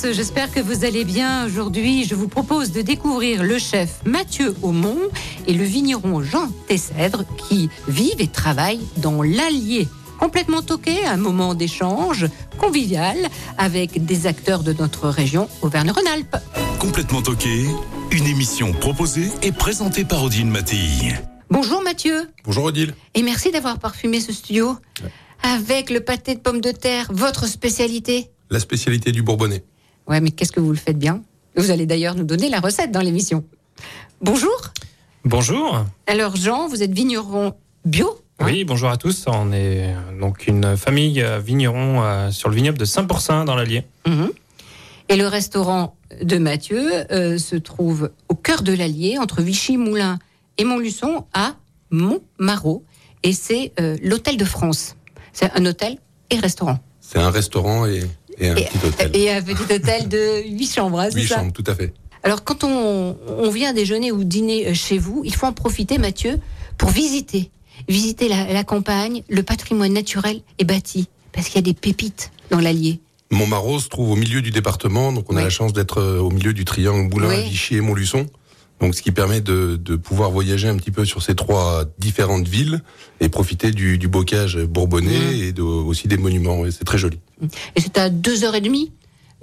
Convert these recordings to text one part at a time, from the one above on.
tous, j'espère que vous allez bien. Aujourd'hui, je vous propose de découvrir le chef Mathieu Aumont et le vigneron Jean Tessèdre qui vivent et travaillent dans l'Allier. Complètement toqué, un moment d'échange convivial avec des acteurs de notre région Auvergne-Rhône-Alpes. Complètement toqué, une émission proposée et présentée par Odile Mattei. Bonjour Mathieu Bonjour Odile. et merci d'avoir parfumé ce studio avec le pâté de pommes de terre, votre spécialité? La spécialité du Bourbonnais. Ouais, mais qu'est-ce que vous le faites bien? Vous allez d'ailleurs nous donner la recette dans l'émission. Bonjour. Bonjour. Alors Jean, vous êtes vigneron bio hein? Oui, bonjour à tous. On est donc une famille euh, vigneron euh, sur le vignoble de Saint-Pourçain dans l'Allier. Mhm. Et le restaurant de Mathieu euh, se trouve au cœur de l'Allier, entre Vichy-Moulins et Montluçon, à Montmarot. Et c'est euh, l'Hôtel de France. C'est un hôtel et restaurant. C'est un restaurant et, et un Et, petit hôtel. et un petit hôtel de 8 chambres, hein, c'est Huit ça chambres, tout à fait. Alors, quand on, on vient déjeuner ou dîner euh, chez vous, il faut en profiter, Mathieu, pour visiter. Visiter la, la campagne, le patrimoine naturel et bâti. Parce qu'il y a des pépites dans l'Allier. Montmarot se trouve au milieu du département, donc on a la chance d'être euh, au milieu du triangle Boulin, Oui. Vichy et Montluçon. Donc ce qui permet de, de pouvoir voyager un petit peu sur ces trois différentes villes et profiter du, du bocage bourbonnais Mmh. et de- aussi des monuments. Ouais, c'est très joli. Et c'est à deux heures et demie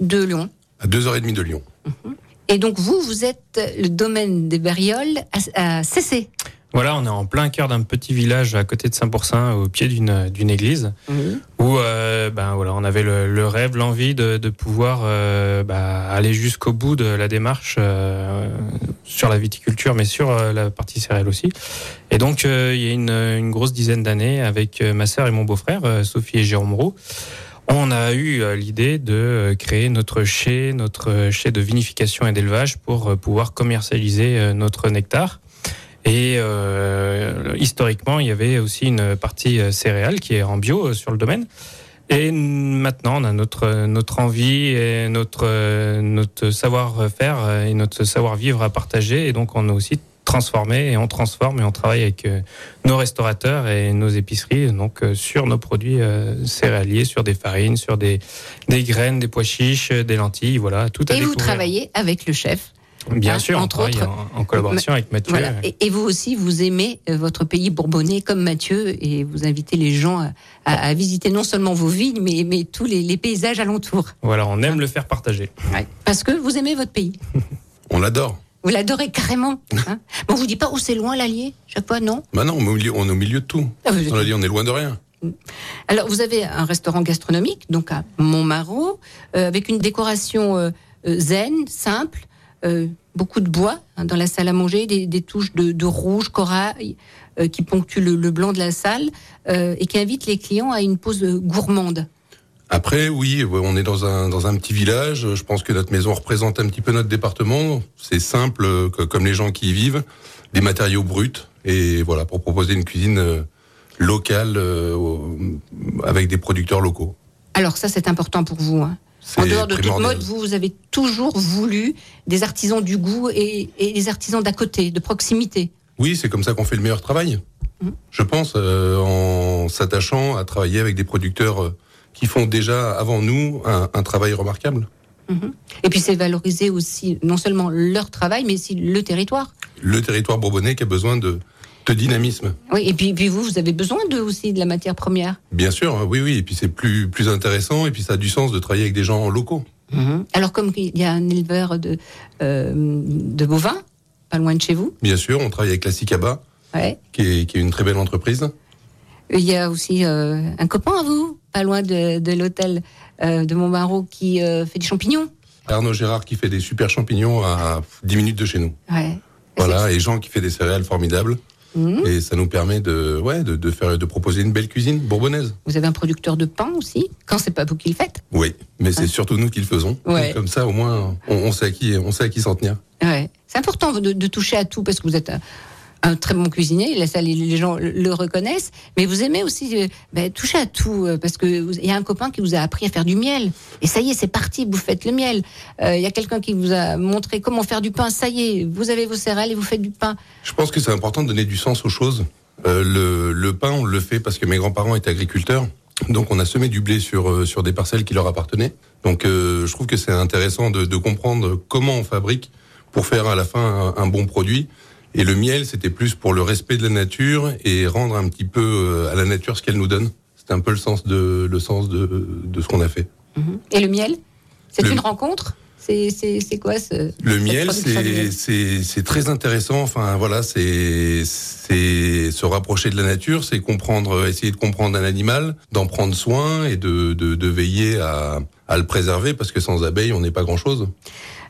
de Lyon. À deux heures et demie de Lyon. Et donc, vous, vous êtes le domaine des Barrioles à, à Cessé. Voilà, on est en plein cœur d'un petit village à côté de Saint-Pourçain, au pied d'une d'une église, où euh, ben voilà, on avait le, le rêve, l'envie de, de pouvoir euh, bah, aller jusqu'au bout de la démarche euh, sur la viticulture, mais sur la partie céréale aussi. Et donc, il y a une, une grosse dizaine d'années, avec ma sœur et mon beau-frère, Sophie et Jérôme Roux, on a eu l'idée de créer notre chai, notre chai de vinification et d'élevage pour pouvoir commercialiser notre nectar. Et euh, historiquement, il y avait aussi une partie euh, céréale qui est en bio euh, sur le domaine. Et maintenant, on a notre notre envie et notre notre savoir-faire et notre savoir-vivre à partager. Et donc, on a aussi transformé et on transforme et on travaille avec nos restaurateurs et nos épiceries donc sur nos produits céréaliers, sur des farines, sur des des graines, des pois chiches, des lentilles, voilà, tout à Et vous découvrir. travaillez avec le chef. Bien hein, sûr, entre autres. en, en collaboration avec Mathieu. Voilà. Et, et vous aussi, vous aimez euh, votre pays bourbonnais comme Mathieu et vous invitez les gens à, à- à visiter non seulement vos vignes, mais, mais tous les, les paysages alentours. Voilà, on aime le faire partager. Parce que vous aimez votre pays. On l'adore. Vous l'adorez carrément. Hein on vous dit pas où c'est loin l'Allier Chaque fois, non? Maintenant, on est au milieu, on est au milieu de tout. Ah, vous êtes- On a dit, on est loin de rien. Alors, vous avez un restaurant gastronomique, donc à Montmarot, euh, avec une décoration euh, euh, zen, simple, euh, beaucoup de bois hein, dans la salle à manger, des, des touches de, de rouge, corail, euh, qui ponctuent le, le blanc de la salle euh, et qui invitent les clients à une pause gourmande. Après, oui, on est dans un, dans un petit village. Je pense que notre maison représente un petit peu notre département. C'est simple, comme les gens qui y vivent, des matériaux bruts. Et voilà, pour proposer une cuisine locale avec des producteurs locaux. Alors ça, c'est important pour vous. hein. En dehors de toute mode, vous, vous avez toujours voulu des artisans du goût et, et des artisans d'à côté, de proximité. Oui, c'est comme ça qu'on fait le meilleur travail. Mhm. Je pense, euh, en s'attachant à travailler avec des producteurs euh, qui font déjà avant nous un, un travail remarquable. Et puis c'est valoriser aussi non seulement leur travail, mais aussi le territoire. Le territoire bourbonnais qui a besoin de, de dynamisme. Oui, et puis, puis vous, vous avez besoin de, aussi de la matière première. Bien sûr, hein, oui, oui. Et puis c'est plus, plus intéressant et puis ça a du sens de travailler avec des gens locaux. Alors comme il y a un éleveur de, euh, de bovins, pas loin de chez vous, Bien sûr, on travaille avec la Cicaba, ouais. qui est, qui est une très belle entreprise. il y a aussi euh, un copain à vous, pas loin de, de l'hôtel euh, de Montmarot, qui euh, fait des champignons. Arnaud Gérard qui fait des super champignons à 10 minutes de chez nous. Ouais. Voilà, et Jean qui fait des céréales formidables. Mhm. Et ça nous permet de, ouais, de, de faire, de proposer une belle cuisine bourbonnaise. Vous avez un producteur de pain aussi, quand c'est pas vous qui le faites. Oui, mais c'est surtout nous qui le faisons. Ouais. Comme ça, au moins, on, on sait à qui, on sait à qui s'en tenir. Ouais. C'est important de, de toucher à tout parce que vous êtes un, très bon cuisinier, les, gens le- reconnaissent, mais vous aimez aussi euh, ben, toucher à tout euh, parce que vous- il y a un copain qui vous a appris à faire du miel et ça y est, c'est parti, vous faites le miel. Euh, Il y a quelqu'un qui vous a montré comment faire du pain, ça y est, vous avez vos céréales et vous faites du pain. Je pense que c'est important de donner du sens aux choses. Le, pain, on le fait parce que mes grands-parents étaient agriculteurs. Donc on a semé du blé sur, sur des parcelles qui leur appartenaient. Donc je trouve que c'est intéressant de, comprendre comment on fabrique pour faire à la fin un bon produit. Et le miel, c'était plus pour le respect de la nature et rendre un petit peu euh, à la nature ce qu'elle nous donne. C'était un peu le sens de, le sens de, de ce qu'on a fait. Et le miel, c'est Le- une rencontre? C'est quoi ce Le miel, c'est miel? c'est c'est très intéressant. Enfin voilà, c'est c'est se rapprocher de la nature, c'est comprendre, essayer de comprendre un animal, d'en prendre soin et de de, de veiller à à le préserver parce que sans abeilles, on n'est pas grand chose.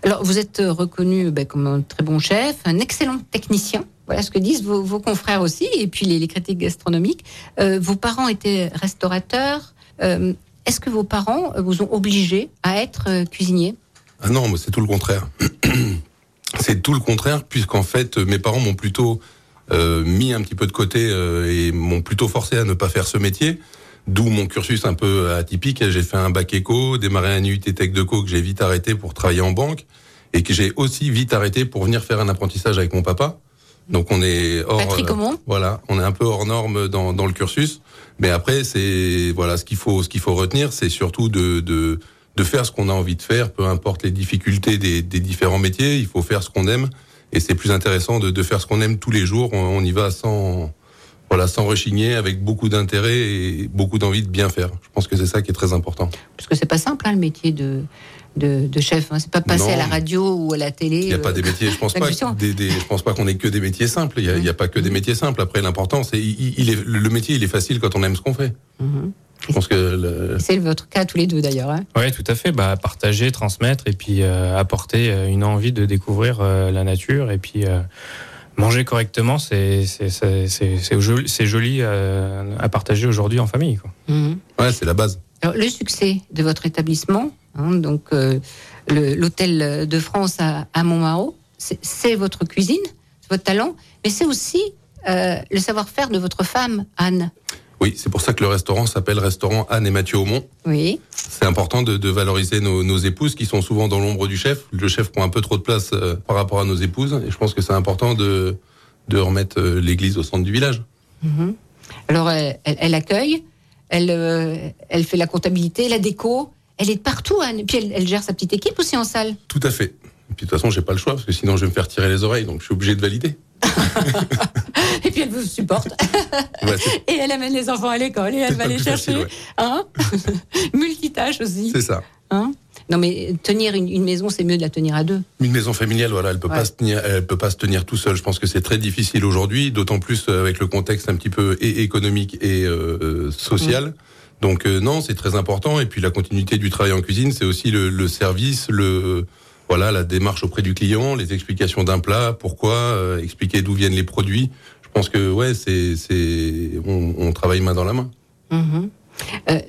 Alors, vous êtes euh, reconnu ben, comme un très bon chef, un excellent technicien. Voilà ce que disent vos, confrères aussi, et puis les, critiques gastronomiques. Euh, vos parents étaient restaurateurs. Euh, Est-ce que vos parents vous ont obligé à être cuisinier Ah non, c'est tout le contraire. c'est tout le contraire puisqu'en fait, mes parents m'ont plutôt mis un petit peu de côté et m'ont plutôt forcé à ne pas faire ce métier. D'où mon cursus un peu atypique. J'ai fait un bac éco, démarré un UT Tech de Co que j'ai vite arrêté pour travailler en banque et que j'ai aussi vite arrêté pour venir faire un apprentissage avec mon papa. Donc on est hors, Patrick euh, voilà, on est un peu hors norme dans, dans le cursus. Mais après, c'est voilà ce qu'il faut ce qu'il faut retenir, c'est surtout de, de de faire ce qu'on a envie de faire, peu importe les difficultés des, des différents métiers. Il faut faire ce qu'on aime et c'est plus intéressant de, de faire ce qu'on aime tous les jours. On, on y va sans voilà sans rechigner, avec beaucoup d'intérêt et beaucoup d'envie de bien faire. Je pense que c'est ça qui est très important. Parce que c'est pas simple, hein, le métier de, de, de chef. Hein. C'est pas passer Non. à la radio ou à la télé. Il n'y a pas euh, des métiers. Je pense pas. Des, des- je pense pas qu'on ait que des métiers simples. Il y a, pas que des métiers simples. Après, l'important, c'est il, il est le métier. Il est facile quand on aime ce qu'on fait. Mhm. Je pense que le- C'est votre cas tous les deux d'ailleurs. Hein. Oui, tout à fait. Bah, partager, transmettre et puis euh, apporter euh, une envie de découvrir euh, la nature et puis euh, manger correctement, c'est c'est c'est c'est- c'est joli, euh, à partager aujourd'hui en famille. Quoi. Mhm. ouais, c'est la base. Alors, le succès de votre établissement, hein, donc euh, l'hôtel de France à, à Montmarault, c'est- c'est votre cuisine, c'est votre talent, mais c'est aussi euh, le savoir-faire de votre femme, Anne. Oui, c'est pour ça que le restaurant s'appelle restaurant Anne et Mathieu Aumont. Oui. C'est important de, de valoriser nos, nos épouses qui sont souvent dans l'ombre du chef. Le chef prend un peu trop de place euh, par rapport à nos épouses et je pense que c'est important de de remettre euh, l'église au centre du village. Mhm. Alors, elle, elle- elle accueille, elle, euh, elle fait la comptabilité, la déco, elle est partout, Anne. Et puis, elle, elle gère sa petite équipe aussi en salle. Tout à fait. Et puis de toute façon, j'ai pas le choix parce que sinon je vais me faire tirer les oreilles, donc je suis obligé de valider. Et puis, elle vous supporte. Ouais, Et elle amène les enfants à l'école et elle va les chercher. facile, ouais. Hein Multitâche aussi. c'est ça. Hein non, mais tenir une, une maison, c'est mieux de la tenir à deux. Une maison familiale, voilà, elle peut Ouais. pas se tenir, elle peut pas se tenir tout seul. Je pense que c'est très difficile aujourd'hui, d'autant plus euh, avec le contexte un petit peu et économique et euh, euh, social. Donc euh, non, c'est très important. Et puis la continuité du travail en cuisine, c'est aussi le, le service, le voilà, la démarche auprès du client, les explications d'un plat, pourquoi, euh, expliquer d'où viennent les produits. Je pense que ouais, c'est c'est on, on travaille main dans la main. Mhm. Euh,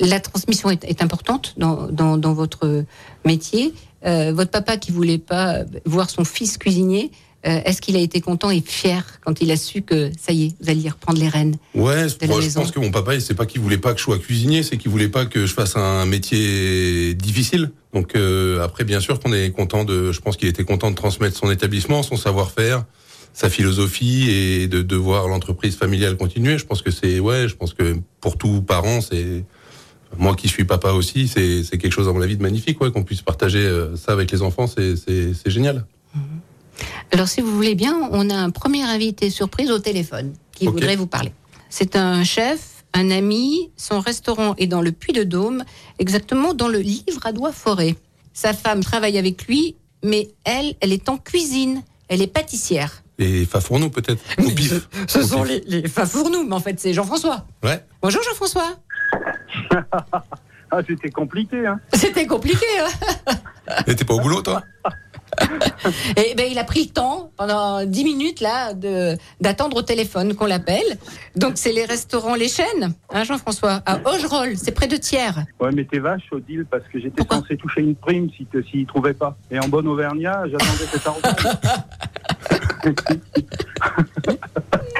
la transmission est, est importante dans, dans, dans votre métier. Euh, votre papa qui voulait pas voir son fils cuisinier, euh, est-ce qu'il a été content et fier quand il a su que ça y est, vous alliez reprendre les rênes Ouais, la moi, je pense que mon papa, c'est pas qu'il voulait pas que je sois cuisinier, c'est qu'il voulait pas que je fasse un métier difficile. Donc euh, après, bien sûr qu'on est content de, je pense qu'il était content de transmettre son établissement, son savoir-faire, sa philosophie et de, de voir l'entreprise familiale continuer. Je pense que c'est, ouais, je pense que pour tout parent, c'est moi qui suis papa aussi, c'est quelque chose à mon avis de magnifique, ouais, qu'on puisse partager euh, ça avec les enfants, c'est c'est c'est génial. Alors, si vous voulez bien, on a un premier invité surprise au téléphone qui voudrait vous parler. C'est un chef, un ami. Son restaurant est dans le Puy-de-Dôme, exactement dans le Livradois Forêt. Sa femme travaille avec lui, mais elle, elle est en cuisine. Elle est pâtissière. Et Fafourneau peut-être au pif. Ce Au sont pif. les, les fafournoux, mais en fait, c'est Jean-François. Ouais. Bonjour Jean-François. Ah, c'était compliqué, hein. C'était compliqué. hein t'es pas au boulot toi? Et ben, il a pris le temps pendant 10 minutes là de d'attendre au téléphone qu'on l'appelle. Donc c'est les restaurants Les Chaînes, hein, Jean-François, à Augerolles, c'est près de Thiers. Ouais, mais t'es vache, Odile, parce que j'étais censé toucher une prime si s'il ne trouvait pas. Et en bon Auvergnat, j'attendais cet argent.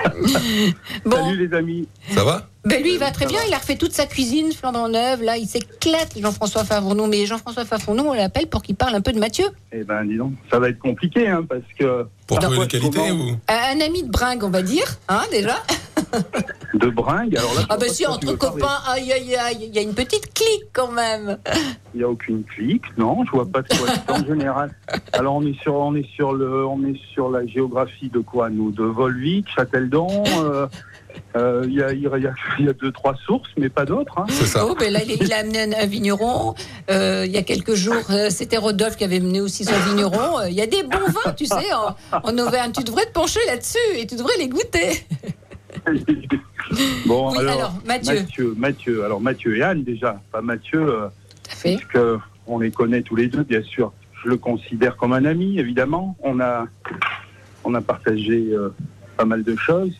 Bon. Salut les amis. Ça va? Ben lui, il va très bien. Il a refait toute sa cuisine flambant neuve. Là, il s'éclate, Jean-François Favrenou. Mais Jean-François Favrenou, on l'appelle pour qu'il parle un peu de Mathieu. Eh ben, dis donc, ça va être compliqué, hein, parce que. Pour trouver les qualités ou Un ami de bringue, on va dire, hein, déjà. De bringue, alors là. Ah ben si, entre copains, aïe, aïe, aïe, il y a une petite clique quand même. Il n'y a aucune clique, non, je vois pas de quoi en général. Alors on est sur on est sur le on est sur la géographie de quoi nous De Volvic, Châteldon, euh, il y, a, il y, a, il y a deux trois sources, mais pas d'autres. Hein. C'est ça. Oh, ben là, il il a amené un, un vigneron. Euh, il y a quelques jours, euh, c'était Rodolphe qui avait mené aussi son vigneron. Euh, Il y a des bons vins, tu sais, en, en Auvergne. Tu devrais te pencher là-dessus et tu devrais les goûter. Bon Oui, alors, Mathieu. Mathieu, Mathieu, alors Mathieu et Anne déjà, pas Mathieu, euh, fait. puisque on les connaît tous les deux, bien sûr. Je le considère comme un ami, évidemment. On a on a partagé euh, pas mal de choses.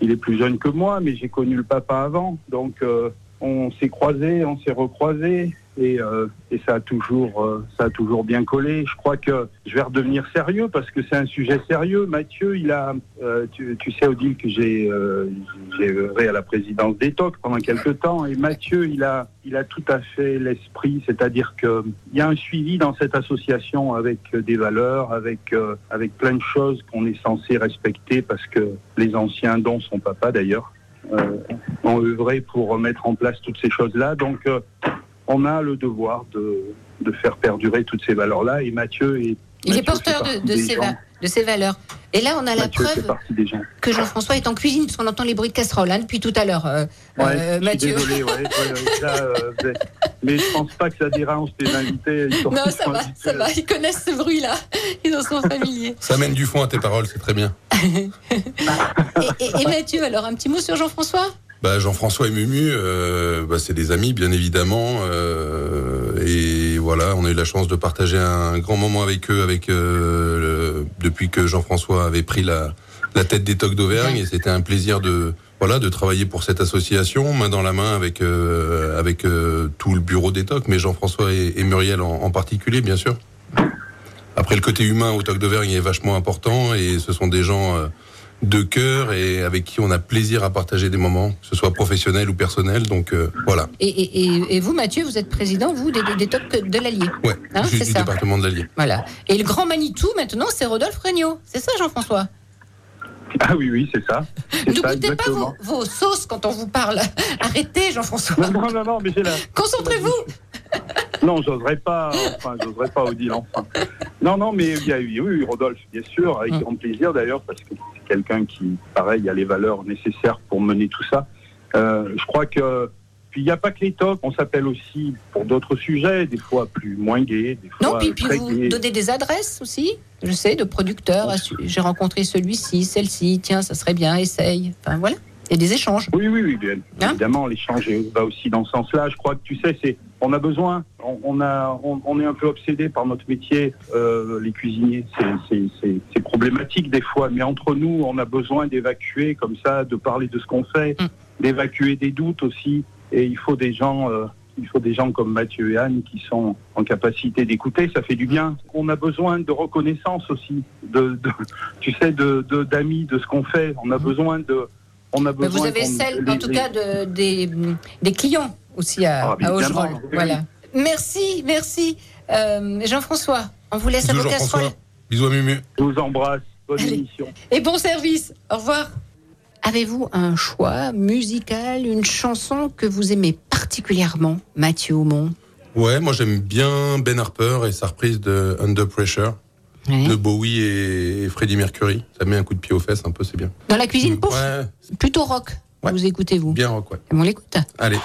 Il est plus jeune que moi, mais j'ai connu le papa avant, donc euh, on s'est croisés, on s'est recroisés. Et, euh, et ça a toujours euh, ça a toujours bien collé. Je crois que je vais redevenir sérieux parce que c'est un sujet sérieux. Mathieu, il a euh, tu, tu sais Odile que j'ai œuvré à la présidence d'ETOC pendant quelques temps et Mathieu, il a il a tout à fait l'esprit, c'est-à-dire que il y a un suivi dans cette association avec des valeurs, avec avec plein de choses qu'on est censé respecter parce que les anciens, dont son papa d'ailleurs, ont œuvré pour remettre en place toutes ces choses-là. Donc on a le devoir de, de faire perdurer toutes ces valeurs-là et Mathieu est Il est Mathieu porteur de, ces de valeurs. Et là, on a la Mathieu preuve que Jean-François est en cuisine, puisqu'on entend les bruits de casserole hein, depuis tout à l'heure. euh, Ouais, euh, je suis Mathieu. désolé, ouais, ouais, là, euh, mais- je pense pas que ça dérange tes invités. Ils sont- Non, ça va, ça va. Ils connaissent ce bruit-là. Ils en sont familiers. Ça mène du fond à tes paroles, c'est très bien. Et, et- et Mathieu, alors, un petit mot sur Jean-François? Bah, Jean-François et Mumu, euh, bah, c'est des amis, bien évidemment. euh, et voilà, on a eu la chance de partager un grand moment avec eux, euh, depuis que Jean-François avait pris la, tête des Tocs d'Auvergne. C'était un plaisir de travailler pour cette association, main dans la main avec tout le bureau des Tocs, mais Jean-François et, Muriel en, en particulier, bien sûr. Après, le côté humain au Toc d'Auvergne est vachement important et ce sont des gens de cœur et avec qui on a plaisir à partager des moments, que ce soit professionnel ou personnel. Donc euh, voilà. et, et- et- et vous, Mathieu, vous êtes président, vous, des, des, des tocs de l'Allier. Ouais, Hein, du ça. département de l'Allier. Voilà. Et le grand Manitou, maintenant, c'est Rodolphe Regnault. C'est ça, Jean-François? Ah oui, oui, c'est ça. Ne ça, goûtez pas vos, sauces quand on vous parle. Arrêtez, Jean-François. Non, non, non, non, mais j'ai la. Concentrez-vous. Non, j'oserais pas, enfin, j'oserais pas, Odile, enfin. Non, non, mais il y a eu, oui, oui, Rodolphe, bien sûr, avec Mm. grand plaisir d'ailleurs, parce que c'est quelqu'un qui, pareil, a les valeurs nécessaires pour mener tout ça. Euh, je crois que. Puis il n'y a pas que les tocs, on s'appelle aussi pour d'autres sujets, des fois plus moins gays, des fois Non, puis, vous gays. donnez des adresses aussi, je sais, de producteurs. Ah, J'ai rencontré celui-ci, celle-ci, tiens, ça serait bien, essaye. Enfin, voilà. Il y a des échanges. Oui, oui, oui, bien Hein évidemment, l'échange va aussi dans ce sens-là. Je crois que tu sais, c'est, on a besoin, on, on a, on, on est un peu obsédé par notre métier, euh, les cuisiniers. C'est, problématique des fois, mais entre nous, on a besoin d'évacuer comme ça, de parler de ce qu'on fait, Mm. d'évacuer des doutes aussi. Et il faut des gens. euh, il faut des gens comme Mathieu et Anne qui sont en capacité d'écouter, ça fait du bien. On a besoin de reconnaissance aussi, de, de- tu sais, de, de- d'amis, de ce qu'on fait. On a besoin de, on a Mais besoin. vous avez celle, les- en tout les- cas, de, des, des clients aussi à, Ah, à. Voilà. Merci, merci. Euh, Jean-François, on vous laisse à vos casseroles. Bisous à Mumu. Je vous embrasse. Bonne Allez. émission. Et bon service. Au revoir. Avez-vous un choix musical, une chanson que vous aimez particulièrement, Mathieu Aumont? Ouais, moi j'aime bien Ben Harper et sa reprise de Under Pressure Ouais. de Bowie et Freddie Mercury. Ça met un coup de pied aux fesses un peu, c'est bien. Dans la cuisine, pouf, Ouais, plutôt rock. Ouais. Vous écoutez, vous bien rock, ouais. On l'écoute. Allez.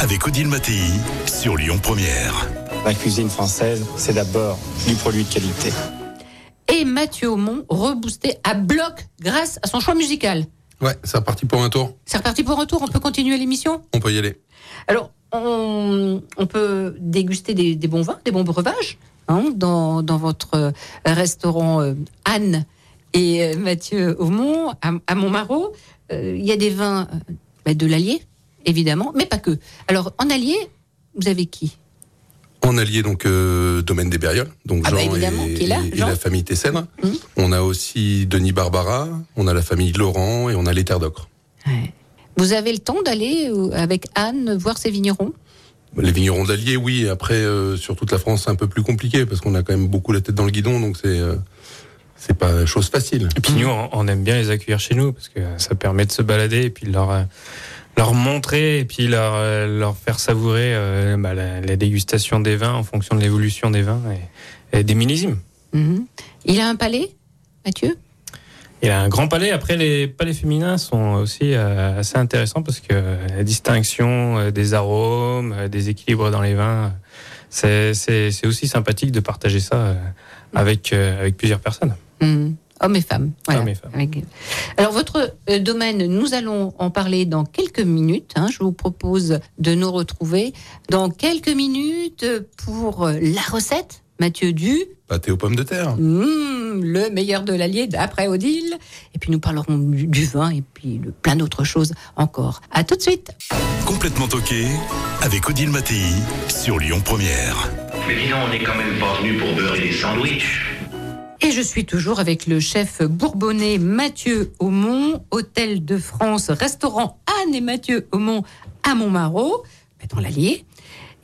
Avec Odile Mattei sur Lyon Première. La cuisine française, c'est d'abord du produit de qualité. Et Mathieu Aumont reboosté à bloc grâce à son choix musical. Ouais, c'est reparti pour un tour. C'est reparti pour un tour, on peut continuer l'émission? On peut y aller. Alors, on, on peut déguster des, des bons vins, des bons breuvages hein, dans, dans votre euh, restaurant euh, Anne et euh, Mathieu Aumont à, à Montmarot. Euh, Il y a des vins euh, bah, de l'Allier, évidemment, mais pas que. Alors, en Allier, vous avez qui? En allié donc euh, domaine des Bérioles, donc Ah Jean bah et, qui est là, et Jean. la famille Tessèdre. Mhm. On a aussi Denis Barbara, on a la famille Laurent et on a les Terres d'Ocre. Vous avez le temps d'aller euh, avec Anne voir ces vignerons? Les vignerons d'Allier, oui. Après, euh, sur toute la France, c'est un peu plus compliqué parce qu'on a quand même beaucoup la tête dans le guidon, donc c'est euh, c'est pas chose facile. Et puis nous, on, on aime bien les accueillir chez nous parce que ça permet de se balader et puis de leur, euh, leur montrer et puis leur, euh, leur faire savourer euh, bah, la, la dégustation des vins en fonction de l'évolution des vins et, et des millésimes. Mhm. Il a un palais, Mathieu? Il a un grand palais. Après, les palais féminins sont aussi euh, assez intéressants parce que la distinction des arômes, des équilibres dans les vins, c'est aussi sympathique de partager ça avec, avec plusieurs personnes. Mhm. Hommes et femmes. voilà. Hommes et femmes. Alors, votre euh, domaine, nous allons en parler dans quelques minutes. hein. Je vous propose de nous retrouver dans quelques minutes pour la recette. Mathieu Du, Pâté aux pommes de terre. Mmh, le meilleur de l'Allier d'après Odile. Et puis nous parlerons du, du vin et puis de plein d'autres choses encore. À tout de suite. Complètement toqué avec Odile Mattei sur Lyon Première. Mais dis donc, on n'est quand même pas venu pour beurrer des sandwichs. Et je suis toujours avec le chef bourbonnais Mathieu Aumont, Hôtel de France, restaurant Anne et Mathieu Aumont à Montmarot, dans l'Allier,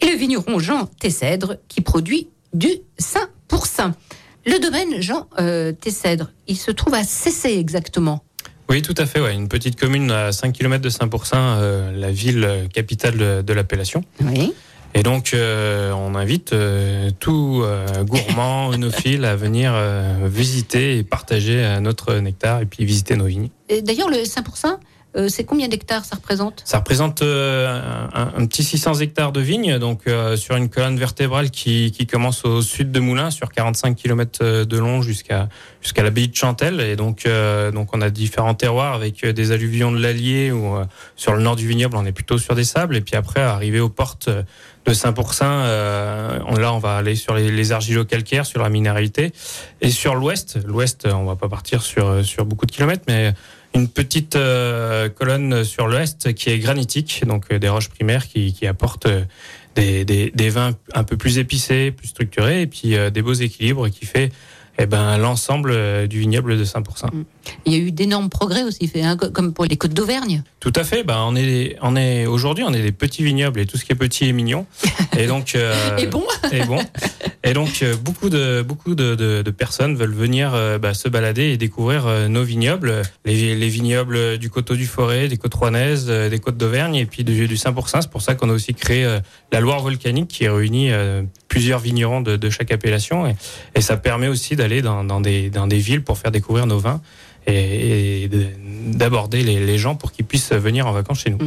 et le vigneron Jean Tessèdre qui produit du Saint pour Saint. Le domaine Jean euh, Tessèdre, il se trouve à Cessé exactement. Oui, tout à fait. Ouais. Une petite commune à 5 km de Saint-Pourçain, euh, la ville euh, capitale de, de l'appellation. Oui. Et donc, euh, on invite euh, tout euh, gourmand, œnophile à venir euh, visiter et partager euh, notre nectar et puis visiter nos vignes. D'ailleurs, le Saint pour Saint, euh, c'est combien d'hectares ça représente? Ça représente euh, un, un petit 600 hectares de vignes, donc euh, sur une colonne vertébrale qui, qui commence au sud de Moulins, sur 45 km de long jusqu'à jusqu'à l'abbaye de Chantelle. Et donc, euh, donc on a différents terroirs avec des alluvions de l'Allier ou euh, sur le nord du vignoble, on est plutôt sur des sables. Et puis après, arrivé aux portes de Saint-Pourçain, euh, on- là, on va aller sur les, les argilo-calcaires, sur la minéralité. Et sur l'ouest, l'ouest, on va pas partir sur, sur beaucoup de kilomètres, mais une petite euh, colonne sur l'ouest qui est granitique, donc euh, des roches primaires qui, qui apportent euh, des, des, des vins un peu plus épicés, plus structurés, et puis euh, des beaux équilibres qui fait eh ben, l'ensemble euh, du vignoble de 5%. Il y a eu d'énormes progrès aussi, fait, hein, co- comme pour les côtes d'Auvergne. Tout à fait. Ben, on est, on est aujourd'hui, on est des petits vignobles et tout ce qui est petit est mignon. Et donc, euh, Et bon et bon. Et donc, euh, beaucoup de beaucoup de, de, de personnes veulent venir euh, bah, se balader et découvrir euh, nos vignobles, les, les vignobles du coteau du Forêt, des côtes rouennaises, des côtes d'Auvergne et puis du, du 5%. C'est pour ça qu'on a aussi créé la Loire volcanique qui réunit euh, plusieurs vignerons de, de chaque appellation et, et ça permet aussi d'aller dans, dans des dans des villes pour faire découvrir nos vins et, et de- d'aborder les, les gens pour qu'ils puissent venir en vacances chez nous.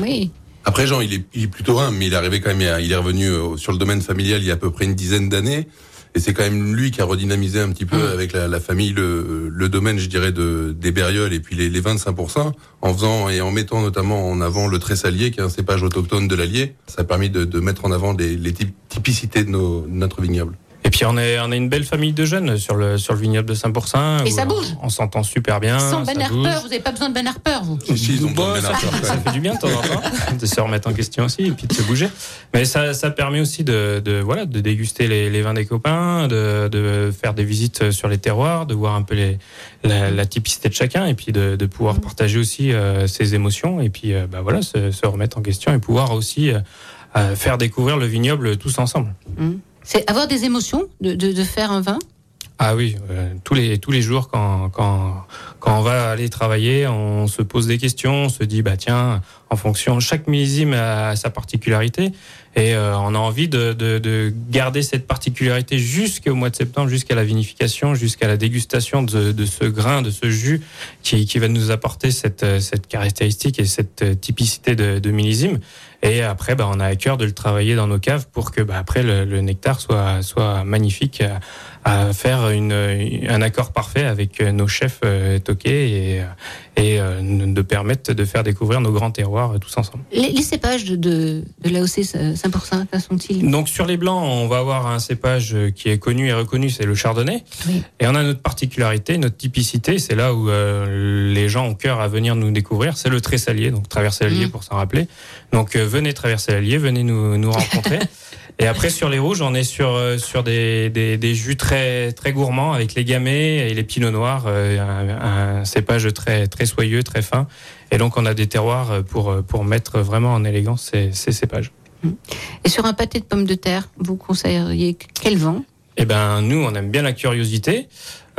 Oui. Après, Jean, il est, il est plutôt humble, mais il est arrivé quand même, il est revenu euh, sur le domaine familial il y a à peu près une dizaine d'années. Et c'est quand même lui qui a redynamisé un petit peu Mmh. avec la, la famille le, le domaine, je dirais, de, des Bérioles et puis les, les 25%, en faisant et en mettant notamment en avant le tressalier, qui est un cépage autochtone de l'Allier. Ça a permis de, de mettre en avant les, les typ- typicités de, nos, de notre vignoble. Et puis on est on est une belle famille de jeunes sur le sur le vignoble de 5%. Et ça on- bouge. On s'entend super bien. Sans Ben bouge. Harper, vous n'avez pas besoin de Ben Harper, vous. Si, si, ils ont besoin de Ben Harper, ça fait du bien de temps en temps de se remettre en question aussi et puis de se bouger. Mais ça, ça permet aussi de, de voilà de déguster les, les vins des copains, de, de faire des visites sur les terroirs, de voir un peu les, la, la typicité de chacun et puis de, de pouvoir partager aussi euh, ses émotions et puis euh, bah voilà se, se remettre en question et pouvoir aussi euh, faire découvrir le vignoble tous ensemble. C'est avoir des émotions de, faire un vin? Ah oui, euh, tous les tous les jours quand quand quand on va aller travailler, on se pose des questions, on se dit bah tiens, en fonction chaque millésime a sa particularité et euh, on a envie de, de de garder cette particularité jusqu'au mois de septembre, jusqu'à la vinification, jusqu'à la dégustation de ce grain, de ce jus qui qui va nous apporter cette cette caractéristique et cette euh, typicité de millésime. Et après, bah, on a à cœur de le travailler dans nos caves pour que bah, après le, le nectar soit soit magnifique à, faire une, un accord parfait avec euh, nos chefs euh, toqués et, et euh, de permettre de faire découvrir nos grands terroirs tous ensemble. Les, les cépages de, de, de l'AOC 5%, quels sont-ils? Donc sur les blancs, on va avoir un cépage qui est connu et reconnu, c'est le chardonnay. Oui. Et on a notre particularité, notre typicité, c'est là où euh, les gens ont cœur à venir nous découvrir, c'est le tressalier, donc traverser l'Allier Mhm. pour s'en rappeler. Donc euh, venez traverser l'Allier, venez nous, nous rencontrer. Et après sur les rouges, on est sur euh, sur des, des, des jus très très gourmands avec les gamay et les pinots noirs, euh, un, un cépage très très soyeux, très fin. Et donc on a des terroirs pour pour mettre vraiment en élégance ces, ces cépages. Et sur un pâté de pommes de terre, vous conseilleriez quel vin Eh ben, nous, on aime bien la curiosité.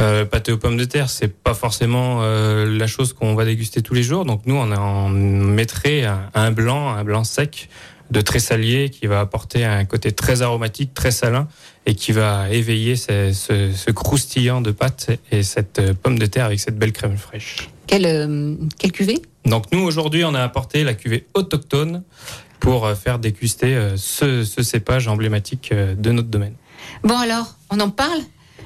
Euh, pâté aux pommes de terre, c'est pas forcément euh, la chose qu'on va déguster tous les jours. Donc nous, on, en mettrait un, un blanc, un blanc sec de tressalier qui va apporter un côté très aromatique, très salin et qui va éveiller ce, ce, ce croustillant de pâte et cette euh, pomme de terre avec cette belle crème fraîche. quel, euh, quel cuvée? Donc nous, aujourd'hui, on a apporté la cuvée autochtone pour euh, faire déguster ce, ce cépage emblématique de notre domaine. Bon alors, on en parle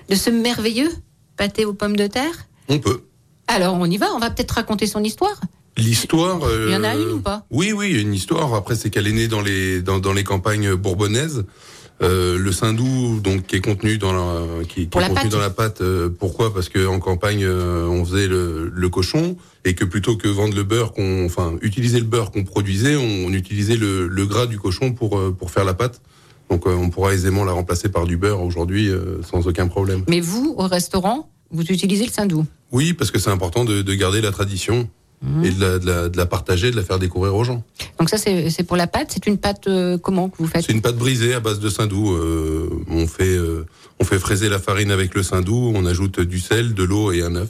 de ce merveilleux pâté aux pommes de terre? On peut. Alors on y va, on va peut-être raconter son histoire. L'histoire. Il y en a euh, une ou pas? Oui, oui, il y a une histoire. Après, c'est qu'elle est née dans les dans, dans les campagnes bourbonnaises. Euh, le saindoux, donc, qui est contenu dans la qui, est la contenu pâte. dans la pâte. euh, pourquoi? Parce que en campagne, euh, on faisait le, le cochon et que plutôt que vendre le beurre, qu'on, enfin, utiliser le beurre qu'on produisait, on, on utilisait le, le gras du cochon pour euh, pour faire la pâte. Donc, euh, on pourra aisément la remplacer par du beurre aujourd'hui euh, sans aucun problème. Mais vous, au restaurant, vous utilisez le saindoux. Oui, parce que c'est important de, de garder la tradition Mhm. et de la, de, la, de la partager, de la faire découvrir aux gens. Donc ça, c'est pour la pâte. C'est une pâte euh, comment que vous faites? C'est une pâte brisée à base de saindoux. Euh, on fait euh, on fait fraiser la farine avec le saindoux, on ajoute du sel, de l'eau et un œuf.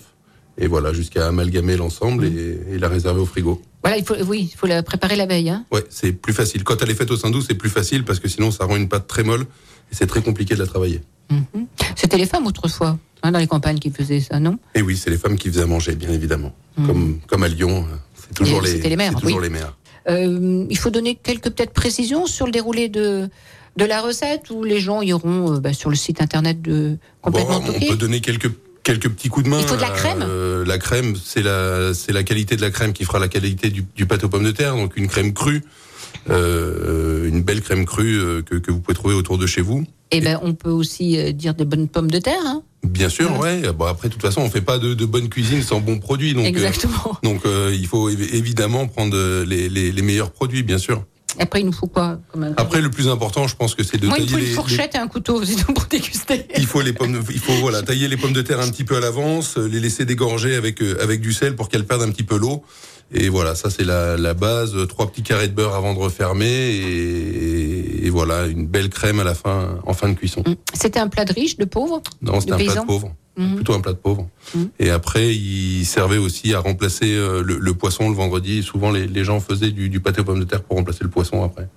Et voilà, jusqu'à amalgamer l'ensemble et, et la réserver au frigo. Voilà, il faut, oui, il faut la préparer la veille. Hein. Ouais, c'est plus facile. Quand elle est faite au saindoux, c'est plus facile parce que sinon ça rend une pâte très molle et c'est très compliqué de la travailler. C'était les femmes autrefois, hein, dans les campagnes qui faisaient ça, non? Et oui, c'est les femmes qui faisaient à manger, bien évidemment. Comme comme à Lyon, euh, c'est toujours les c'était les mères, c'est toujours oui. les mères. Euh, Il faut donner quelques peut-être précisions sur le déroulé de de la recette ou les gens iront euh, bah, sur le site internet de complètement Bon, on peut donner quelques quelques petits coups de main. Il faut de la crème Euh, La crème, c'est la c'est la qualité de la crème qui fera la qualité du, du pâté aux pommes de terre. Donc une crème crue, une belle crème crue euh, que, que vous pouvez trouver autour de chez vous. Et ben on peut aussi euh, dire des bonnes pommes de terre. Hein. Bien sûr, ouais. Bon, après, de toute façon, on fait pas de, de bonne cuisine sans bons produits. Donc, euh, Exactement. donc euh, il faut évi- évidemment prendre euh, les, les, les meilleurs produits, bien sûr. Après, il nous faut quoi comme Après, le plus important, je pense que c'est de Moi, il tailler faut une les, fourchette et un couteau, sinon pour déguster. Il faut les pommes, il faut voilà tailler les pommes de terre un petit peu à l'avance, euh, les laisser dégorger avec euh, avec du sel pour qu'elles perdent un petit peu l'eau. Et voilà, ça c'est la, la base. Trois petits carrés de beurre avant de refermer et, et voilà une belle crème à la fin en fin de cuisson. C'était un plat de riche, de pauvre Non, c'était un plat de pauvre. Mhm. Plutôt un plat de pauvre. Mhm. Et après, il servait aussi à remplacer euh, le, le poisson le vendredi. Souvent, les, les gens faisaient du, du pâté aux pommes de terre pour remplacer le poisson après.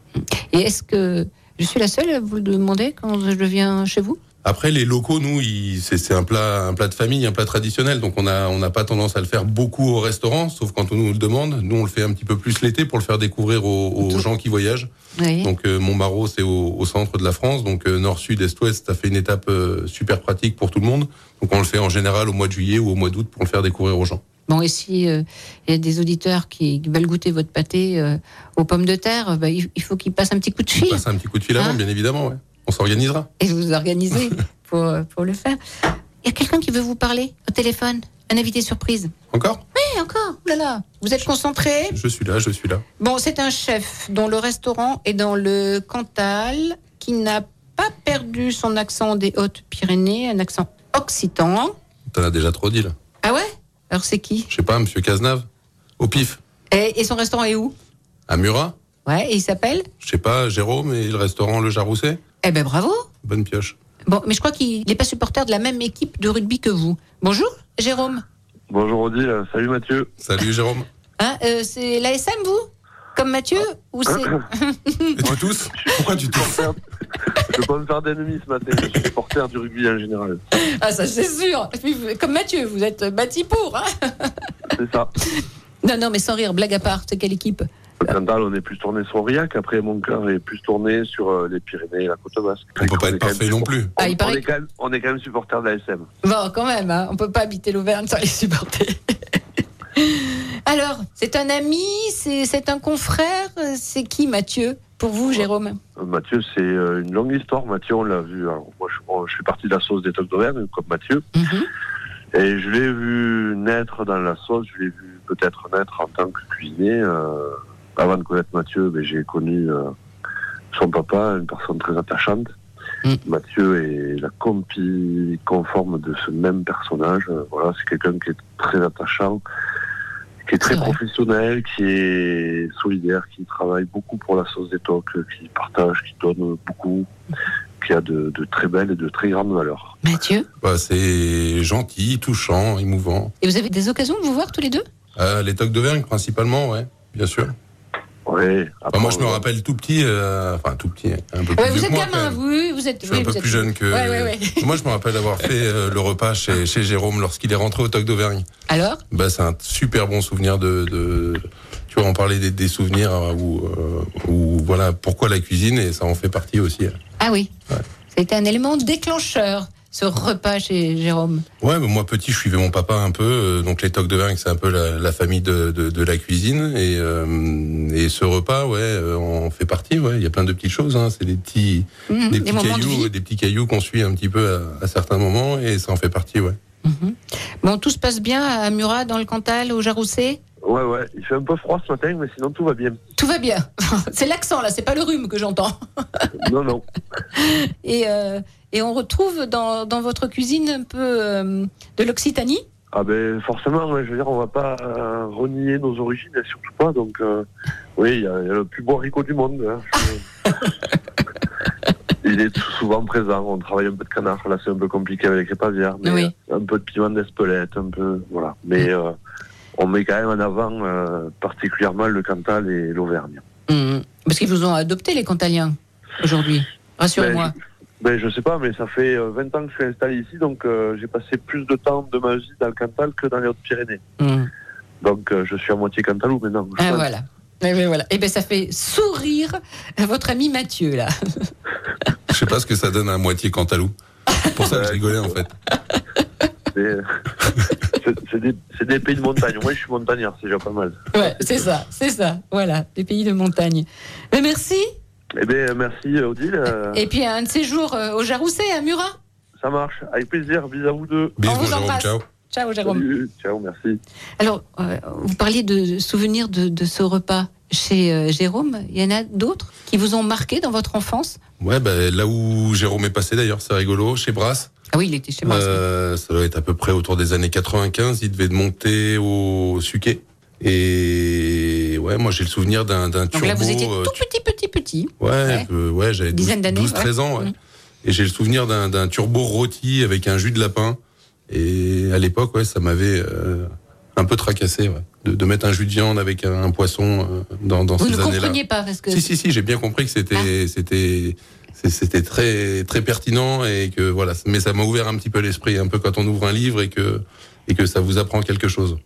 Et est-ce que je suis la seule à vous le demander quand je viens chez vous? Après, les locaux, nous, ils- c'est un plat, un plat de famille, un plat traditionnel. Donc, on a, on n'a pas tendance à le faire beaucoup au restaurant, sauf quand on nous le demande. Nous, on le fait un petit peu plus l'été pour le faire découvrir aux, aux gens qui voyagent. Oui. Donc, euh, Montbarreau, c'est au, au centre de la France. Donc, euh, nord, sud, est, ouest, ça fait une étape euh, super pratique pour tout le monde. Donc, on le fait en général au mois de juillet ou au mois d'août pour le faire découvrir aux gens. Bon, et si euh, il y a des auditeurs qui veulent goûter votre pâté euh, aux pommes de terre, bah, il faut qu'ils passent un petit coup de fil passe un petit coup de fil avant, Hein bien évidemment. Ouais. On s'organisera. et vous organisez pour, pour le faire. Il y a quelqu'un qui veut vous parler au téléphone Un invité surprise Encore? Oui, encore. Là là. Vous êtes concentré? Je suis là, je suis là. Bon, c'est un chef dont le restaurant est dans le Cantal, qui n'a pas perdu son accent des Hautes-Pyrénées, un accent occitan. T'en as déjà trop dit là. Ah ouais? Alors c'est qui? Je sais pas, Monsieur Cazenave. Au pif. et, et son restaurant est où? À Murat. Ouais, et il s'appelle? Je sais pas, Jérôme et le restaurant Le Jarousset. Eh ben bravo Bonne pioche. Bon, mais je crois qu'il n'est pas supporter de la même équipe de rugby que vous. Bonjour, Jérôme. Bonjour Odile, salut Mathieu. Salut Jérôme. Hein, euh, c'est l'ASM, vous? Comme Mathieu Ou c'est... Et tu tousses Pourquoi tu tousses Je peux pas me faire d'ennemis ce matin, je suis supporter du rugby en général. Ah, ça c'est sûr. Comme Mathieu, vous êtes bâti pour. Hein C'est ça. non, non, mais sans rire, blague à part, c'est quelle équipe Au Cantal, on est plus tourné sur Aurillac, après mon cœur est plus tourné sur euh, les Pyrénées et la côte basque. On peut pas être quand même parfait non plus. On, Ah, il on paraît est quand même, on est quand même supporter de la SM. Bon, quand même, hein, on peut pas habiter l'Auvergne sans les supporter. Alors, c'est un ami, c'est un confrère, c'est qui Mathieu Pour vous, Jérôme? Euh, Mathieu, c'est euh, une longue histoire. Mathieu, on l'a vu. alors, moi, je, bon, je suis parti de la sauce des Tocs d'Auvergne, comme Mathieu. Mhm. Et je l'ai vu naître dans la sauce. Je l'ai vu peut-être naître en tant que cuisinier. euh, avant de connaître Mathieu, ben, j'ai connu euh, son papa, une personne très attachante. Mm. Mathieu est la copie conforme de ce même personnage. Voilà, c'est quelqu'un qui est très attachant, qui est très professionnel, qui est solidaire, qui travaille beaucoup pour la sauce des tocs, qui partage, qui donne beaucoup, qui a de, de très belles et de très grandes valeurs. Mathieu? Bah, c'est gentil, touchant, émouvant. Et vous avez des occasions de vous voir tous les deux? Euh, les tocs d'Auvergne principalement, ouais, bien sûr. Ouais, Enfin, moi, je me rappelle tout petit, euh, enfin tout petit, un peu plus Ouais, Vous êtes gamin, même. vous, oui, vous êtes. Je suis oui, un peu êtes- plus jeune que. Ouais, ouais, ouais. Moi, je me rappelle avoir fait euh, le repas chez, chez Jérôme lorsqu'il est rentré au Toc d'Auvergne. Alors? Bah, c'est un super bon souvenir de, de tu vois, on parlait des, des souvenirs euh, où, euh, où, voilà, pourquoi la cuisine et ça en fait partie aussi. Ah oui. Ouais. Ça a été un élément déclencheur, ce repas chez Jérôme. Ouais, mais moi petit, je suivais mon papa un peu, euh, donc les tocs de Vergne, c'est un peu la, la famille de, de, de la cuisine et, euh, et ce repas, ouais, euh, on fait partie. Ouais, il y a plein de petites choses. Hein, c'est des petits, Mhm, des petits de cailloux, des petits cailloux qu'on suit un petit peu à, à certains moments et ça en fait partie. Ouais. Mhm. Bon, tout se passe bien à Murat, dans le Cantal, au Jarousset Ouais, ouais, il fait un peu froid ce matin, mais sinon tout va bien. Tout va bien. c'est l'accent, là, c'est pas le rhume que j'entends. Non, non. Et, euh, et on retrouve dans, dans votre cuisine un peu euh, de l'Occitanie Ah ben forcément, ouais, je veux dire, on va pas euh, renier nos origines, et surtout pas. Donc, euh, oui, il y, a il y a le plus beau haricot du monde. hein. Je- il est souvent présent. On travaille un peu de canard. Là, c'est un peu compliqué avec les pavières, mais Oui. un peu de piment d'Espelette, un peu, voilà. Mais euh, on met quand même en avant euh, particulièrement le Cantal et l'Auvergne. Mhm. Parce qu'ils vous ont adopté, les Cantaliens, aujourd'hui. Rassurez-moi. Ben, je sais pas, mais ça fait euh, 20 ans que je suis installé ici, donc euh, j'ai passé plus de temps de ma vie dans le Cantal que dans les Hautes-Pyrénées. Mhm. Donc euh, je suis à moitié cantalou maintenant. Ah, pense. voilà. Eh ben, voilà. Eh ben, ça fait sourire votre ami Mathieu, là. Je sais pas ce que ça donne à moitié Cantalou. C'est pour ça que je rigolais en fait. C'est c'est- des, pays de montagne. Moi, je suis montagnard, c'est déjà pas mal. Ouais, c'est ça, c'est ça. Voilà, des pays de montagne. Mais merci. Eh bien, merci Odile. Et puis un de ces jours euh, au Jarousset, à Murat. ça marche. Avec plaisir. Bisous à vous deux. On vous embrasse. Ciao Jérôme. Salut. Ciao, merci. Alors, euh, vous parliez de souvenirs de, de ce repas chez euh, Jérôme. Il y en a d'autres qui vous ont marqué dans votre enfance? Ouais, bah, là où Jérôme est passé d'ailleurs, c'est rigolo, chez Brass. Ah oui, il était chez. Euh, ça doit être à peu près autour des années 95. Il devait monter au Suquet. Et ouais, moi j'ai le souvenir d'un d'un Donc turbo. là, vous étiez euh, tout petit, petit, petit. Ouais, Ouais. euh, ouais, j'avais 12, Dizaine d'années, 12 13 ouais. ans. Ouais. Mhm. Et j'ai le souvenir d'un d'un turbo rôti avec un jus de lapin. Et à l'époque, ouais, ça m'avait euh, un peu tracassé, ouais, de, de mettre un jus de viande avec un, un poisson euh, dans, dans Vous ces ne années-là. compreniez pas parce que Si, si, si, j'ai bien compris que c'était, c'était, c'est- c'était très, très pertinent et que voilà. Mais ça m'a ouvert un petit peu l'esprit, un peu quand on ouvre un livre et que, et que ça vous apprend quelque chose.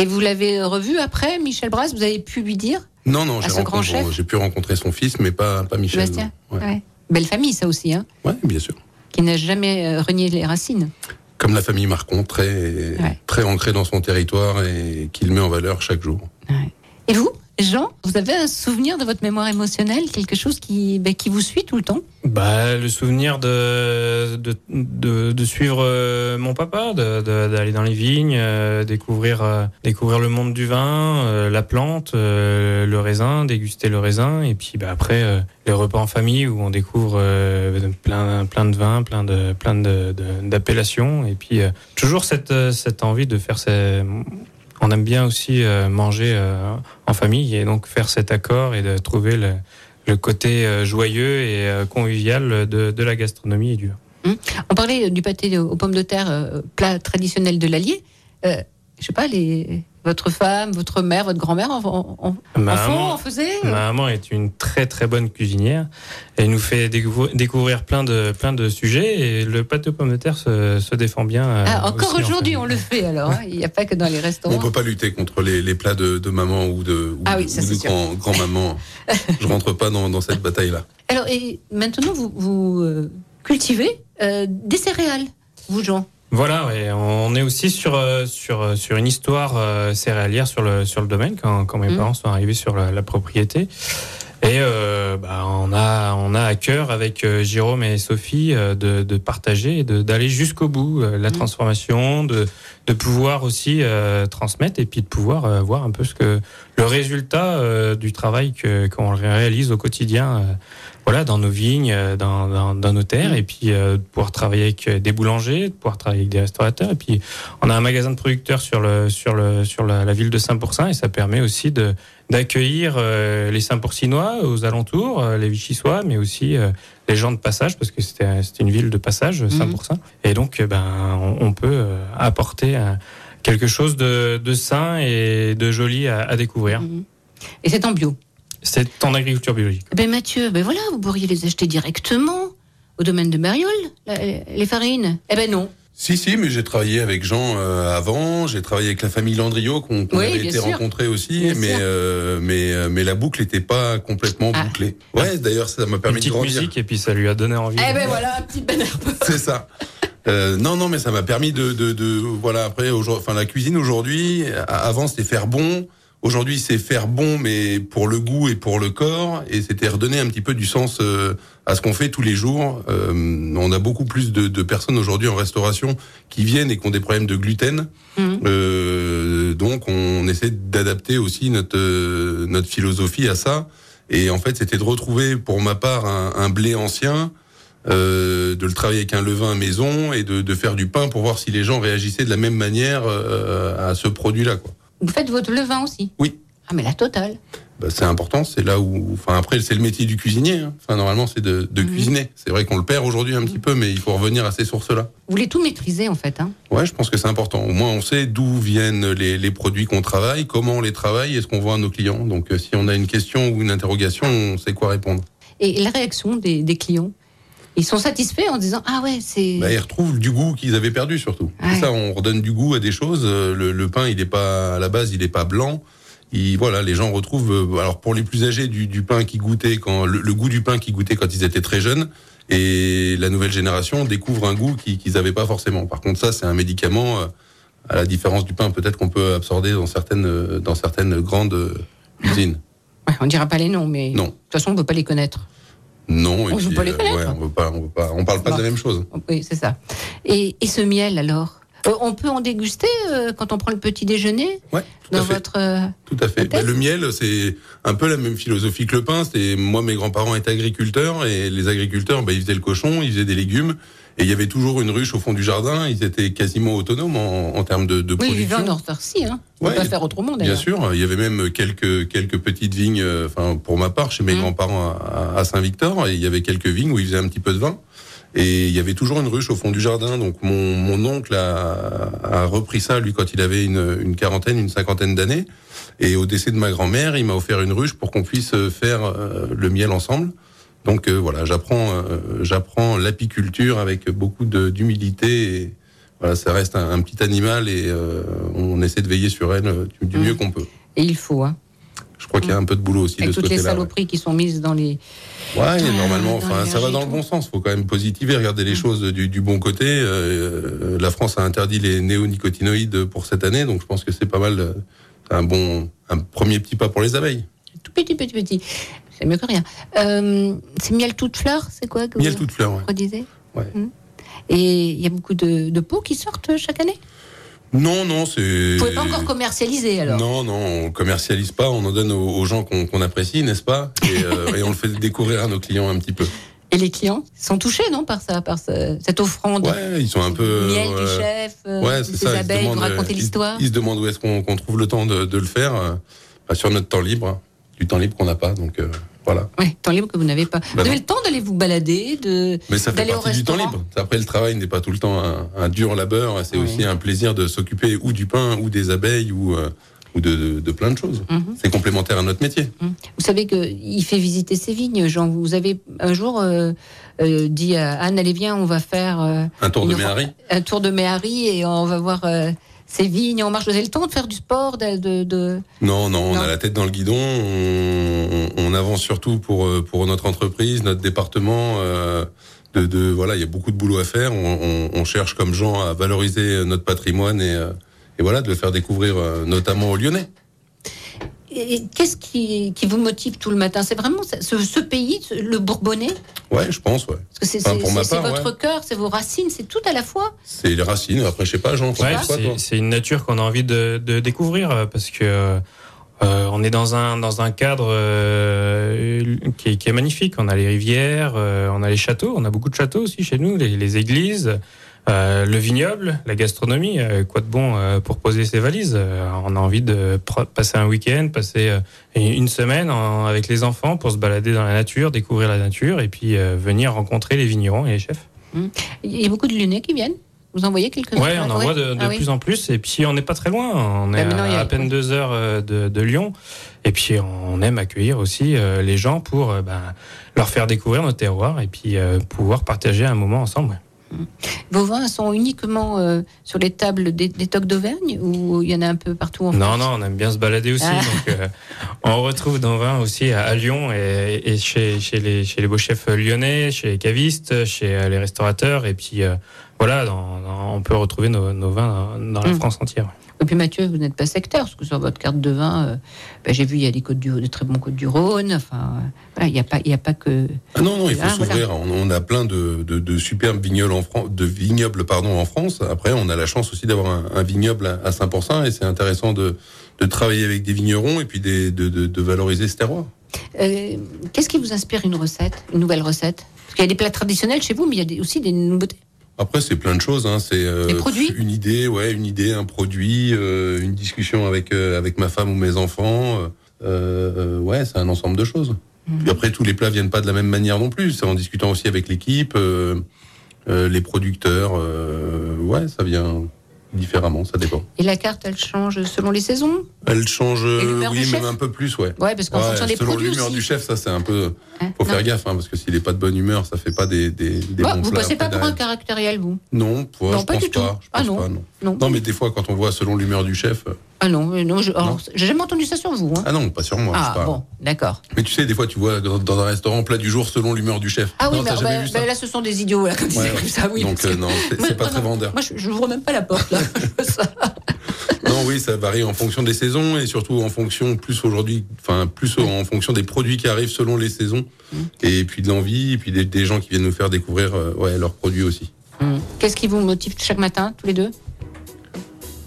Et vous l'avez revu après, Michel Brasse Vous avez pu lui dire? Non, non, j'ai pu rencontrer son fils, mais pas, pas Michel. Ouais. Ouais. Belle famille, ça aussi, hein, Ouais, bien sûr. qui n'a jamais euh, renié les racines. Comme la famille Marcon, très, très ancrée dans son territoire et qu'il met en valeur chaque jour. Et vous, Jean, vous avez un souvenir de votre mémoire émotionnelle, quelque chose qui, ben, qui vous suit tout le temps? Bah, le souvenir de, de, de, de suivre euh, mon papa, de- de- d'aller dans les vignes, euh, découvrir, euh, découvrir le monde du vin, la plante, le raisin, déguster le raisin, et puis bah, après les repas en famille où on découvre plein, plein de vins, plein de plein de- de- d'appellations, et puis toujours cette, cette envie de faire ces... On aime bien aussi euh, manger euh, en famille et donc faire cet accord et de trouver le, côté euh, joyeux et convivial de, de la gastronomie et du. Hum On parlait du pâté aux pommes de terre, plat traditionnel de l'Allier. Euh, je sais pas, les, votre femme, votre mère, votre grand-mère en, en, Ma en maman- en faisait Ma maman est une très très bonne cuisinière. Elle nous fait découvrir, découvrir plein de plein de sujets et le pâté aux pommes de terre se, se défend bien. euh, Ah, encore en aujourd'hui, on le fait alors. hein. Il n'y a pas que dans les restaurants. On peut pas lutter contre les, les plats de, de maman ou de, ou Ah oui, de- ça, ou c'est de sûr. grand, grand-maman. Je rentre pas dans, dans cette bataille-là. Alors, et maintenant, vous, vous euh, cultivez euh, des céréales, vous, Jean? Voilà, ouais, on est aussi sur euh, sur euh, sur une histoire euh, céréalière sur le sur le domaine quand, quand mes Mhm. parents sont arrivés sur la, la propriété. Et euh, bah, on a on a à cœur avec euh, Jérôme et Sophie de, de partager et d'aller jusqu'au bout la transformation, de de pouvoir aussi euh, transmettre et puis de pouvoir voir un peu ce que le résultat du travail que qu'on réalise au quotidien. Voilà, dans nos vignes, euh, dans, dans, dans nos terres, et puis euh, de pouvoir travailler avec euh, des boulangers, de pouvoir travailler avec des restaurateurs, et puis on a un magasin de producteurs sur le sur le sur la, la ville de Saint-Pourçain, et ça permet aussi de d'accueillir euh, les Saint-Pourcinois aux alentours, euh, les Vichysois, mais aussi euh, les gens de passage, parce que c'était c'était une ville de passage, Saint-Pourçain, et donc euh, ben on, on peut apporter euh, quelque chose de, de sain et de joli à, à découvrir. Et c'est en bio C'est en agriculture biologique. Eh Ben Mathieu, ben voilà, vous pourriez les acheter directement au domaine de Mariol, les farines. Eh ben non. Si, si, mais j'ai travaillé avec Jean euh, avant, j'ai travaillé avec la famille Landriot qu'on Oui, avait été sûr. rencontrés aussi, Bien mais, euh, mais, euh, mais la boucle n'était pas complètement bouclée. Ouais, d'ailleurs, ça m'a Une permis de petite grandir. musique, et puis ça lui a donné envie. Eh ben voilà, un petit banner. C'est ça. Euh, non, non, mais ça m'a permis de, de, de voilà. Après, aujourd'hui- enfin, la cuisine aujourd'hui, avant c'était faire bon. Aujourd'hui, c'est faire bon, mais pour le goût et pour le corps, et c'était redonner un petit peu du sens euh, à ce qu'on fait tous les jours. Euh, on a beaucoup plus de, de personnes aujourd'hui en restauration qui viennent et qui ont des problèmes de gluten. Euh, donc, on essaie d'adapter aussi notre euh, notre philosophie à ça. Et en fait, c'était de retrouver, pour ma part, un, un blé ancien, euh, de le travailler avec un levain maison et de, de faire du pain pour voir si les gens réagissaient de la même manière euh, à ce produit-là. quoi. Vous faites votre levain aussi? Oui. Ah, mais la totale. Bah, c'est important, c'est là où, enfin après c'est le métier du cuisinier. hein. Enfin normalement c'est de, de cuisiner. C'est vrai qu'on le perd aujourd'hui un petit peu, mais il faut revenir à ces sources-là. Vous voulez tout maîtriser en fait. Hein? Ouais, je pense que c'est important. Au moins on sait d'où viennent les, les produits qu'on travaille, comment on les travaille et ce qu'on vend à nos clients. Donc euh, si on a une question ou une interrogation, on sait quoi répondre. Et la réaction des, des clients? Ils sont satisfaits en disant Ah ouais, c'est. Bah, ils retrouvent du goût qu'ils avaient perdu surtout. Ouais. Ça, on redonne du goût à des choses. Euh, Le, le pain, il est pas à la base, il est pas blanc. Il, voilà, les gens retrouvent. euh, Alors pour les plus âgés, du, du pain qui goûtait quand le, le goût du pain qui goûtait quand ils étaient très jeunes. Et la nouvelle génération découvre un goût qui- qu'ils n'avaient pas forcément. Par contre, ça, c'est un médicament. euh, à la différence du pain, peut-être qu'on peut absorber dans certaines dans certaines grandes usines. Ouais, on dira pas les noms, mais Non. de toute façon, on ne peut pas les connaître. Non, On joue puis, pas les euh, connaître. ouais, on veut pas, on veut pas, on parle pas Bon. de la même chose. Oui, c'est ça. Et, et ce miel alors? Euh, On peut en déguster euh, quand on prend le petit déjeuner? Ouais, tout dans à fait. votre. euh, Tout à fait. Bah, le miel, c'est un peu la même philosophie que le pain. C'est moi, mes grands-parents étaient agriculteurs et les agriculteurs, bah, ils faisaient le cochon, ils faisaient des légumes et il y avait toujours une ruche au fond du jardin. Ils étaient quasiment autonomes en, en termes de, de Oui, production. en autarcie, hein. On Ouais, peut pas faire autrement Bien d'ailleurs. sûr, il y avait même quelques quelques petites vignes. euh, Enfin, pour ma part, chez mes Mm. grands-parents à, à Saint-Victor, et il y avait quelques vignes où ils faisaient un petit peu de vin. Et il y avait toujours une ruche au fond du jardin. Donc mon, mon oncle a, a repris ça lui quand il avait une, une quarantaine, une cinquantaine d'années. Et au décès de ma grand-mère, il m'a offert une ruche pour qu'on puisse faire euh, le miel ensemble. Donc euh, voilà, j'apprends euh, j'apprends l'apiculture avec beaucoup de- d'humilité. Et voilà, ça reste un, un petit animal et euh, on essaie de veiller sur elle du, du mieux qu'on peut. Et il faut, hein. Je crois qu'il y a un peu de boulot aussi de Avec ce toutes les ouais. saloperies qui sont mises dans les. Ouais, et normalement, enfin, ça va dans et le bon sens. Faut quand même positiver, regarder les choses du, du bon côté. La France a interdit les néonicotinoïdes pour cette année, donc je pense que c'est pas mal. C'est un bon, un premier petit pas pour les abeilles. Tout petit, petit, petit. C'est mieux que rien. Euh, c'est miel toute fleur, c'est quoi que Miel vous toute fleur. Ouais. Mm. Et il y a beaucoup de, de pots qui sortent chaque année Non, non, c'est. Vous pouvez pas encore commercialiser alors Non, non, on commercialise pas. On en donne aux, aux gens qu'on apprécie, n'est-ce pas? Et, euh, et on le fait découvrir à nos clients un petit peu. Et les clients sont touchés, non, par ça, par ce- cette offrande Ouais, ils sont un peu. Miel du euh, chef, Ouais, c'est ça. abeilles, ils- l'histoire. Ils, se demandent où est-ce qu'on trouve le temps de, de le faire euh, bah, sur notre temps libre, hein. du temps libre qu'on n'a pas. Donc voilà. Oui, temps libre que vous n'avez pas. vous Bah avez le temps d'aller vous balader, de Mais ça fait partie du temps libre. Après, le travail n'est pas tout le temps un, un dur labeur. C'est Oui. aussi un plaisir de s'occuper ou du pain, ou des abeilles, ou, euh, ou de, de, de plein de choses. Mhm. C'est complémentaire à notre métier. Vous savez qu'il fait visiter ses vignes, Jean. Vous avez un jour euh, euh, dit à Anne, allez viens, on va faire Un tour de Méhari. un tour de Méhari et on va voir ses vignes en marche. Vous avez le temps de faire du sport, de... de, de- Non, non, on Non. a la tête dans le guidon. On, on avance surtout pour euh, pour notre entreprise, notre département. euh, de, de voilà, il y a beaucoup de boulot à faire. On, on- on cherche comme gens à valoriser notre patrimoine et, euh, et voilà, de le faire découvrir notamment aux Lyonnais. Qu'est-ce qui, qui vous motive tout le matin? C'est vraiment ce, ce pays, le Bourbonnais? Ouais, je pense. Ouais. Parce que c'est Enfin, votre ouais. cœur, c'est vos racines, c'est tout à la fois. C'est les racines. Après, je sais pas, Jean. Ouais, c'est une nature qu'on a envie de, de découvrir euh, parce que euh, on est dans un dans un cadre euh, qui, est, qui est magnifique. On a les rivières, euh, on a les châteaux, on a beaucoup de châteaux aussi chez nous, les, les églises, euh, le vignoble, la gastronomie. euh, quoi de bon euh, pour poser ses valises? Euh, On a envie de passer un week-end, passer euh, une semaine en- avec les enfants pour se balader dans la nature, découvrir la nature et puis euh, venir rencontrer les vignerons et les chefs. Il y a beaucoup de Lyonnais qui viennent. Vous en voyez quelques-uns Ouais, on en voit de, de Ah oui. plus en plus. Et puis, on n'est pas très loin. On est Bah, y à, a- à peine deux heures de, de Lyon. Et puis, on aime accueillir aussi les gens pour ben, leur faire découvrir notre terroir et puis euh, pouvoir partager un moment ensemble. Vos vins sont uniquement euh, sur les tables des, des tocs d'Auvergne ou il y en a un peu partout en Non, France non, on aime bien se balader aussi. Ah. Donc, euh, on retrouve nos vins aussi à, à Lyon et, et chez, chez, les, chez les beaux chefs lyonnais, chez les cavistes, chez euh, les restaurateurs. Et puis, euh, voilà, dans- dans- on peut retrouver nos, nos vins dans, dans la Mm. France entière. Et puis Mathieu, vous n'êtes pas sectaire, parce que sur votre carte de vin, euh, ben, j'ai vu, il y a des, côtes du, de très bons côtes du Rhône. Enfin, euh, voilà, il n'y a, pas- il y a pas que. Ah non, non, il faut Ah, voilà. s'ouvrir. On, on a plein de, de, de superbes vignobles en France, de vignobles pardon en France. Après, on a la chance aussi d'avoir un, un vignoble à, 5%, et c'est intéressant de, de travailler avec des vignerons et puis des, de, valoriser ce terroir. Euh, Qu'est-ce qui vous inspire une recette, une nouvelle recette? Parce qu'il y a des plats traditionnels chez vous, mais il y a des- aussi des nouveautés. Après, c'est plein de choses. Hein. C'est euh, une idée, ouais, une idée, un produit, euh, une discussion avec euh, avec ma femme ou mes enfants. euh, euh, ouais, c'est un ensemble de choses. Mhm. Puis après, tous les plats viennent pas de la même manière non plus. C'est en discutant aussi avec l'équipe, euh, euh, les producteurs. euh, ouais, ça vient différemment, ça dépend. Et la carte, elle change selon les saisons? Elle change, oui, même un peu plus, ouais. Ouais, parce qu'en Ouais, fonction des selon produits l'humeur aussi. du chef, ça c'est un peu. Hein, Faut non. faire gaffe, hein, parce que s'il est pas de bonne humeur, ça fait pas des des, des Bah, bons vous passez pas pour un caractériel, vous? Non, ouais, Non, je pas pense du tout. pas. Je Ah pense non. pas, non. Non. Non, mais des fois, quand on voit selon l'humeur du chef. Ah non, non, je- alors, Non. j'ai jamais entendu ça sur vous. Hein. Ah non, pas sur moi. Ah, pas. bon, d'accord. Mais tu sais, des fois, tu vois dans dans un restaurant plat du jour selon l'humeur du chef. Ah oui, non, mais bah, ça bah, là, ce sont des idiots, là, comme Ouais, ouais. ça, oui. Donc euh, non, c'est Moi, c'est pas très vendeur. Moi, je, je ouvre même pas la porte, là. Non, oui, ça varie en fonction des saisons et surtout en fonction plus aujourd'hui, enfin plus en fonction des produits qui arrivent selon les saisons et puis de l'envie et puis des, des gens qui viennent nous faire découvrir euh, ouais, leurs produits aussi. Hmm. Qu'est-ce qui vous motive chaque matin, tous les deux?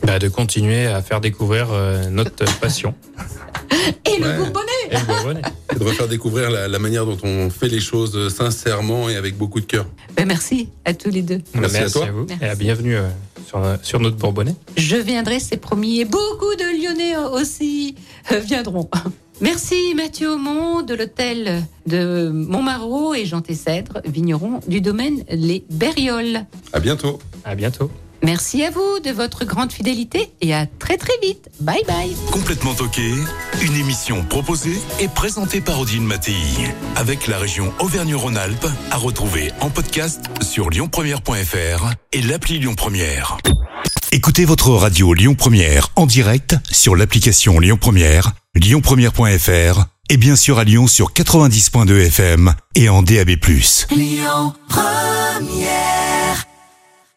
Bah, de continuer à faire découvrir euh, notre passion. Et le Ouais. bourbonnais Et le Bourbonnais. Et de refaire découvrir la, la manière dont on fait les choses euh, sincèrement et avec beaucoup de cœur. Ben, Merci à tous les deux. Merci à toi. vous. Merci. Et à bienvenue euh, sur, sur notre Bourbonnais. Je viendrai, c'est promis, et beaucoup de Lyonnais aussi euh, viendront. Merci Mathieu Aumont de l'hôtel de Montmarot et Jean Tessèdre, vigneron du domaine Les Berrioles. À bientôt. À bientôt. Merci à vous de votre grande fidélité et à très très vite. Bye bye. Complètement toqué, une émission proposée et présentée par Odile Mattei, avec la région Auvergne-Rhône-Alpes, à retrouver en podcast sur lyonpremière.fr et l'appli Lyon Première. Écoutez votre radio Lyon Première en direct sur l'application Lyon Première, lyonpremière.fr et bien sûr à Lyon sur 90.2 FM et en DAB+. Lyon Première